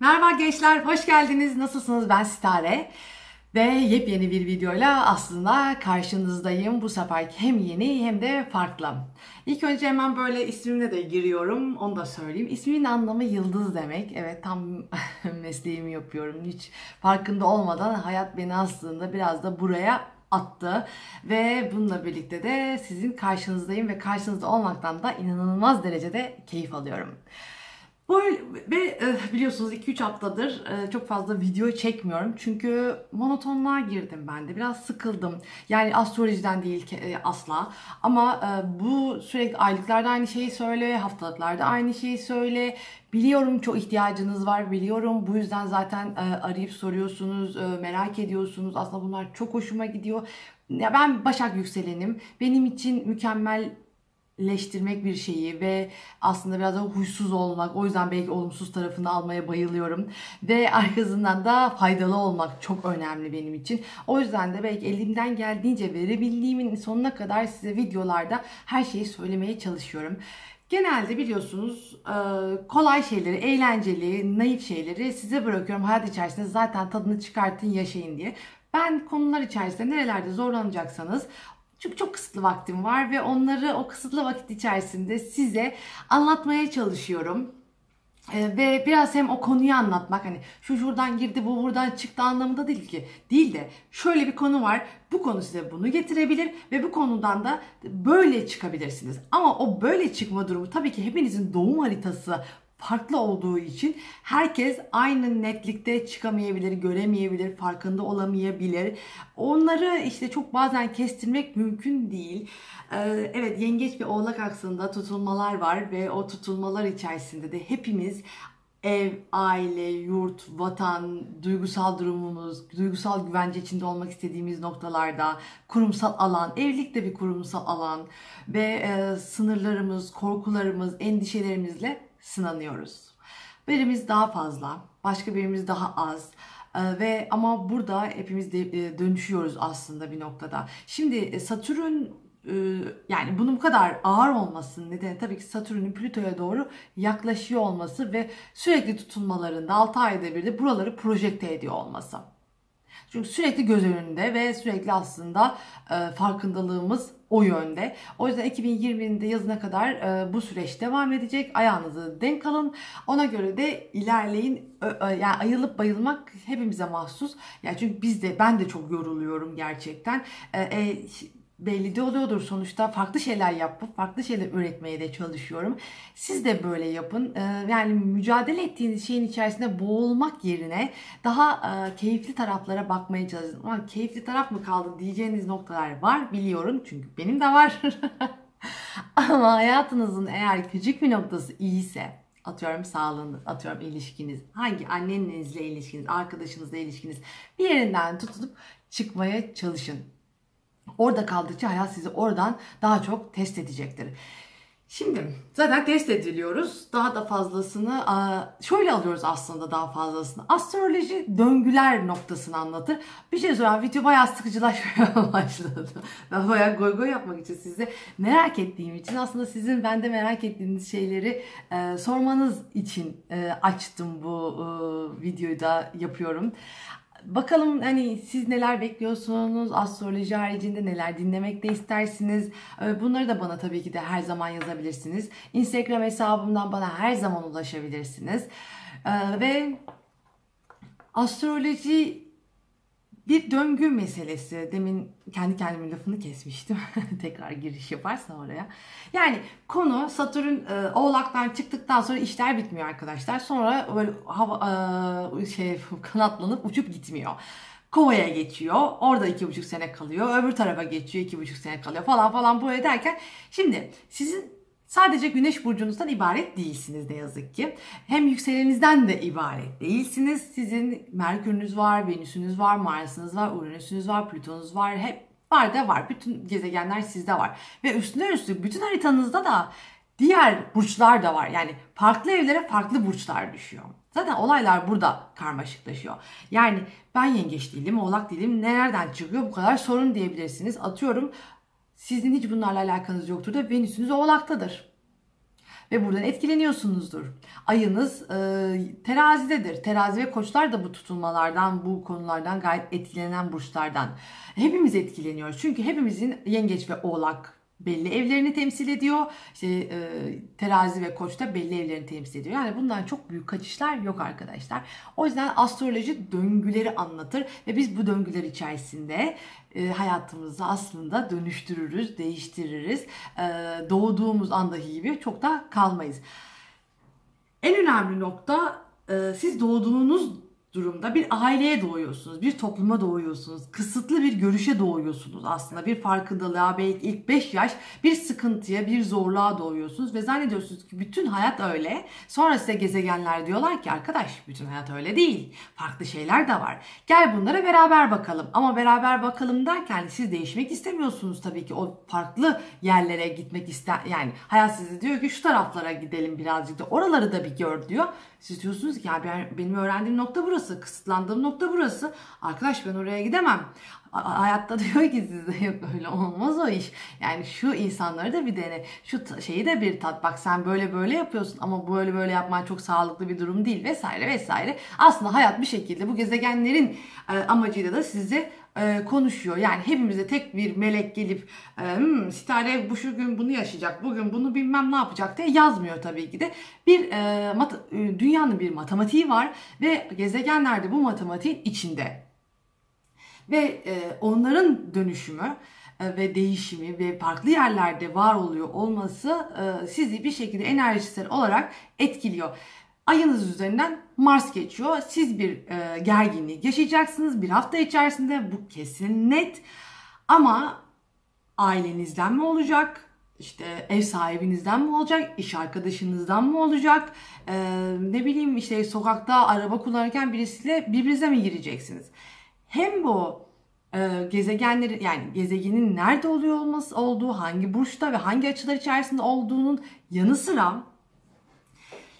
Merhaba gençler, hoş geldiniz. Nasılsınız? Ben Sitare. Ve yepyeni bir videoyla aslında karşınızdayım. Bu sefer hem yeni hem de farklı. İlk önce hemen böyle ismimle de giriyorum. Onu da söyleyeyim. İsmimin anlamı yıldız demek. Evet tam mesleğimi yapıyorum. Hiç farkında olmadan hayat beni aslında biraz da buraya attı. Ve bununla birlikte de sizin karşınızdayım ve karşınızda olmaktan da inanılmaz derecede keyif alıyorum. Böyle ve e, biliyorsunuz 2-3 haftadır e, çok fazla video çekmiyorum. Çünkü monotonluğa girdim ben de. Biraz sıkıldım. Yani astrolojiden değil e, asla. Ama bu sürekli aylıklarda aynı şeyi söyle, haftalıklarda aynı şeyi söyle. Biliyorum çok ihtiyacınız var, biliyorum. Bu yüzden zaten arayıp soruyorsunuz, merak ediyorsunuz. Aslında bunlar çok hoşuma gidiyor. Ya ben Başak yükselenim. Benim için mükemmel leştirmek bir şeyi ve aslında biraz da huysuz olmak o yüzden belki olumsuz tarafını almaya bayılıyorum ve arkasından da faydalı olmak çok önemli benim için. O yüzden de belki elimden geldiğince verebildiğimin sonuna kadar size videolarda her şeyi söylemeye çalışıyorum. Genelde biliyorsunuz e, kolay şeyleri, eğlenceli, naif şeyleri size bırakıyorum. Hayat içerisinde zaten tadını çıkartın, yaşayın diye. Ben konular içerisinde nerelerde zorlanacaksanız çünkü çok kısıtlı vaktim var ve onları o kısıtlı vakit içerisinde size anlatmaya çalışıyorum. Ee, ve biraz hem o konuyu anlatmak hani şu şuradan girdi bu buradan çıktı anlamında değil ki. Değil de şöyle bir konu var. Bu konu size bunu getirebilir ve bu konudan da böyle çıkabilirsiniz. Ama o böyle çıkma durumu tabii ki hepinizin doğum haritası farklı olduğu için herkes aynı netlikte çıkamayabilir, göremeyebilir, farkında olamayabilir. Onları işte çok bazen kestirmek mümkün değil. Ee, evet yengeç ve oğlak aksında tutulmalar var ve o tutulmalar içerisinde de hepimiz ev, aile, yurt, vatan, duygusal durumumuz, duygusal güvence içinde olmak istediğimiz noktalarda, kurumsal alan, evlilik de bir kurumsal alan ve e, sınırlarımız, korkularımız, endişelerimizle sınanıyoruz. Birimiz daha fazla, başka birimiz daha az. Ee, ve ama burada hepimiz de e, dönüşüyoruz aslında bir noktada. Şimdi e, Satürn e, yani bunun bu kadar ağır olmasının nedeni tabii ki Satürn'ün Plüto'ya doğru yaklaşıyor olması ve sürekli tutulmalarında 6 ayda bir de buraları projekte ediyor olması. Çünkü sürekli göz önünde ve sürekli aslında e, farkındalığımız o yönde. O yüzden 2020'nin de yazına kadar e, bu süreç devam edecek. Ayağınızı denk alın. Ona göre de ilerleyin. Ö, ö, yani ayılıp bayılmak hepimize mahsus. Yani çünkü biz de ben de çok yoruluyorum gerçekten. E, e, belli de oluyordur sonuçta. Farklı şeyler yapıp farklı şeyler üretmeye de çalışıyorum. Siz de böyle yapın. Ee, yani mücadele ettiğiniz şeyin içerisinde boğulmak yerine daha e, keyifli taraflara bakmaya çalışın. Ama keyifli taraf mı kaldı diyeceğiniz noktalar var biliyorum. Çünkü benim de var. Ama hayatınızın eğer küçük bir noktası iyiyse atıyorum sağlığınız, atıyorum ilişkiniz, hangi annenizle ilişkiniz, arkadaşınızla ilişkiniz bir yerinden tutup çıkmaya çalışın Orada kaldıkça hayat sizi oradan daha çok test edecektir. Şimdi zaten test ediliyoruz. Daha da fazlasını şöyle alıyoruz aslında daha fazlasını. Astroloji döngüler noktasını anlatır. Bir şey söyleyeyim video bayağı sıkıcılaşmaya başladı. Ben bayağı goy goy yapmak için size merak ettiğim için aslında sizin bende merak ettiğiniz şeyleri e, sormanız için e, açtım bu e, videoyu da yapıyorum. Bakalım hani siz neler bekliyorsunuz? Astroloji haricinde neler dinlemek de istersiniz? Ee, bunları da bana tabii ki de her zaman yazabilirsiniz. Instagram hesabımdan bana her zaman ulaşabilirsiniz. Ee, ve astroloji bir döngü meselesi. Demin kendi kendimin lafını kesmiştim. Tekrar giriş yaparsam oraya. Yani konu Satürn e, Oğlak'tan çıktıktan sonra işler bitmiyor arkadaşlar. Sonra böyle hava e, şey kanatlanıp uçup gitmiyor. Kova'ya geçiyor. Orada iki buçuk sene kalıyor. Öbür tarafa geçiyor. iki buçuk sene kalıyor falan falan böyle derken. Şimdi sizin Sadece güneş burcunuzdan ibaret değilsiniz ne yazık ki. Hem yükselenizden de ibaret değilsiniz. Sizin Merkür'ünüz var, Venüs'ünüz var, Mars'ınız var, Uranüs'ünüz var, Plüton'unuz var. Hep var da var. Bütün gezegenler sizde var. Ve üstüne üstlük bütün haritanızda da diğer burçlar da var. Yani farklı evlere farklı burçlar düşüyor. Zaten olaylar burada karmaşıklaşıyor. Yani ben yengeç değilim, oğlak değilim. Nereden çıkıyor bu kadar sorun diyebilirsiniz. Atıyorum sizin hiç bunlarla alakanız yoktur da Venüs'ünüz oğlaktadır. ve buradan etkileniyorsunuzdur. Ayınız e, terazidedir. Terazi ve koçlar da bu tutulmalardan, bu konulardan gayet etkilenen burçlardan. Hepimiz etkileniyoruz. Çünkü hepimizin yengeç ve oğlak belli evlerini temsil ediyor. İşte e, terazi ve koç da belli evlerini temsil ediyor. Yani bundan çok büyük kaçışlar yok arkadaşlar. O yüzden astroloji döngüleri anlatır ve biz bu döngüler içerisinde e, hayatımızı aslında dönüştürürüz, değiştiririz. E, doğduğumuz andaki gibi çok da kalmayız. En önemli nokta e, siz doğduğunuz durumda bir aileye doğuyorsunuz, bir topluma doğuyorsunuz, kısıtlı bir görüşe doğuyorsunuz aslında. Bir farkındalığa belki ilk 5 yaş bir sıkıntıya, bir zorluğa doğuyorsunuz ve zannediyorsunuz ki bütün hayat öyle. Sonra size gezegenler diyorlar ki arkadaş bütün hayat öyle değil. Farklı şeyler de var. Gel bunlara beraber bakalım. Ama beraber bakalım derken siz değişmek istemiyorsunuz tabii ki. O farklı yerlere gitmek ister yani hayat size diyor ki şu taraflara gidelim birazcık da oraları da bir gör diyor. Siz diyorsunuz ki ya ben, benim öğrendiğim nokta burası, kısıtlandığım nokta burası. Arkadaş ben oraya gidemem. Hayatta diyor ki sizde yok öyle olmaz o iş. Yani şu insanları da bir dene. Şu şeyi de bir tat. Bak sen böyle böyle yapıyorsun ama böyle böyle yapman çok sağlıklı bir durum değil vesaire vesaire. Aslında hayat bir şekilde bu gezegenlerin e, amacıyla da sizi e, konuşuyor. Yani hepimize tek bir melek gelip e, hmm, Sitare bu şu gün bunu yaşayacak, bugün bunu bilmem ne yapacak diye yazmıyor tabii ki de. Bir e, mat, e, dünyanın bir matematiği var ve gezegenler de bu matematiğin içinde. Ve e, onların dönüşümü e, ve değişimi ve farklı yerlerde var oluyor olması sizi bir şekilde enerjisel olarak etkiliyor. Ayınız üzerinden Mars geçiyor. Siz bir e, gerginlik yaşayacaksınız bir hafta içerisinde. Bu kesin net. Ama ailenizden mi olacak? İşte ev sahibinizden mi olacak? iş arkadaşınızdan mı olacak? Ee, ne bileyim işte sokakta araba kullanırken birisiyle birbirinize mi gireceksiniz? Hem bu e, gezegenlerin yani gezegenin nerede oluyor olması olduğu, hangi burçta ve hangi açılar içerisinde olduğunun yanı sıra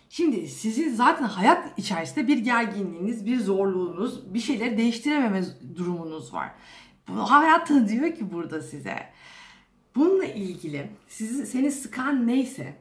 Şimdi sizin zaten hayat içerisinde bir gerginliğiniz, bir zorluğunuz, bir şeyleri değiştirememe durumunuz var. Bu hayatın diyor ki burada size. Bununla ilgili sizi, seni sıkan neyse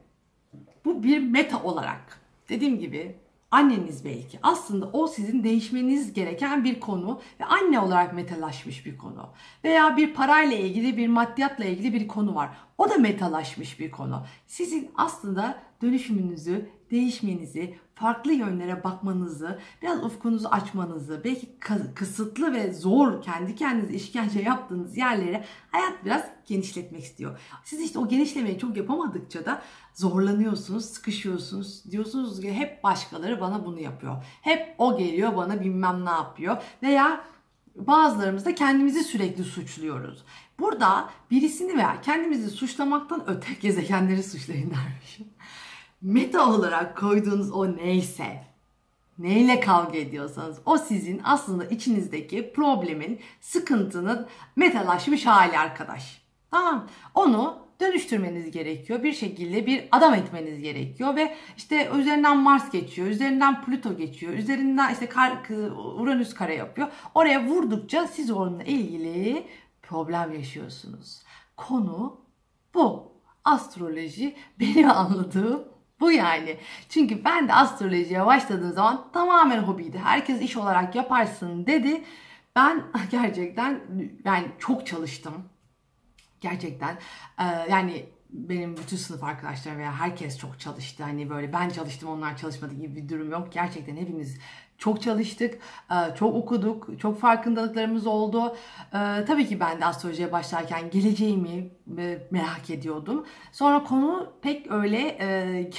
bu bir meta olarak dediğim gibi anneniz belki. Aslında o sizin değişmeniz gereken bir konu ve anne olarak metalaşmış bir konu. Veya bir parayla ilgili, bir maddiyatla ilgili bir konu var. O da metalaşmış bir konu. Sizin aslında dönüşümünüzü, değişmenizi, farklı yönlere bakmanızı, biraz ufkunuzu açmanızı, belki kısıtlı ve zor kendi kendinize işkence yaptığınız yerlere hayat biraz genişletmek istiyor. Siz işte o genişlemeyi çok yapamadıkça da zorlanıyorsunuz, sıkışıyorsunuz. Diyorsunuz ki hep başkaları bana bunu yapıyor. Hep o geliyor bana bilmem ne yapıyor. Veya bazılarımız da kendimizi sürekli suçluyoruz. Burada birisini veya kendimizi suçlamaktan öte gezegenleri suçlayın dermişim meta olarak koyduğunuz o neyse, neyle kavga ediyorsanız o sizin aslında içinizdeki problemin, sıkıntının metalaşmış hali arkadaş. Tamam. Onu dönüştürmeniz gerekiyor. Bir şekilde bir adam etmeniz gerekiyor ve işte üzerinden Mars geçiyor, üzerinden Plüto geçiyor, üzerinden işte Uranüs kare yapıyor. Oraya vurdukça siz onunla ilgili problem yaşıyorsunuz. Konu bu. Astroloji benim anladığım bu yani. Çünkü ben de astrolojiye başladığım zaman tamamen hobiydi. Herkes iş olarak yaparsın dedi. Ben gerçekten yani çok çalıştım. Gerçekten. Ee, yani benim bütün sınıf arkadaşlarım veya herkes çok çalıştı. Hani böyle ben çalıştım onlar çalışmadı gibi bir durum yok. Gerçekten hepimiz çok çalıştık, e, çok okuduk, çok farkındalıklarımız oldu. E, tabii ki ben de astrolojiye başlarken geleceğimi e, merak ediyordum. Sonra konu pek öyle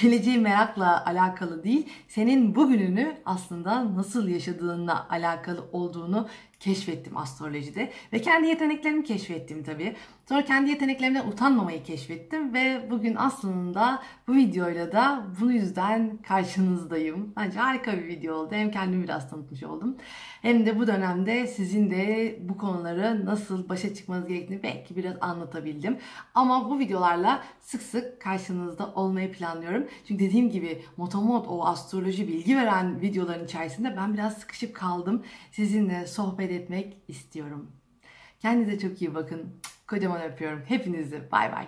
geleceği merakla alakalı değil. Senin bugününü aslında nasıl yaşadığınla alakalı olduğunu keşfettim astrolojide ve kendi yeteneklerimi keşfettim tabii. Sonra kendi yeteneklerimden utanmamayı keşfettim ve bugün aslında bu videoyla da bu yüzden karşınızdayım. Bence harika bir video oldu. Hem kendimi biraz tanıtmış oldum. Hem de bu dönemde sizin de bu konuları nasıl başa çıkmanız gerektiğini belki biraz anlatabildim. Ama bu videolarla sık sık karşınızda olmayı planlıyorum. Çünkü dediğim gibi motomot o astroloji bilgi veren videoların içerisinde ben biraz sıkışıp kaldım. Sizinle sohbet etmek istiyorum. Kendinize çok iyi bakın. Kocaman öpüyorum hepinizi. Bay bay.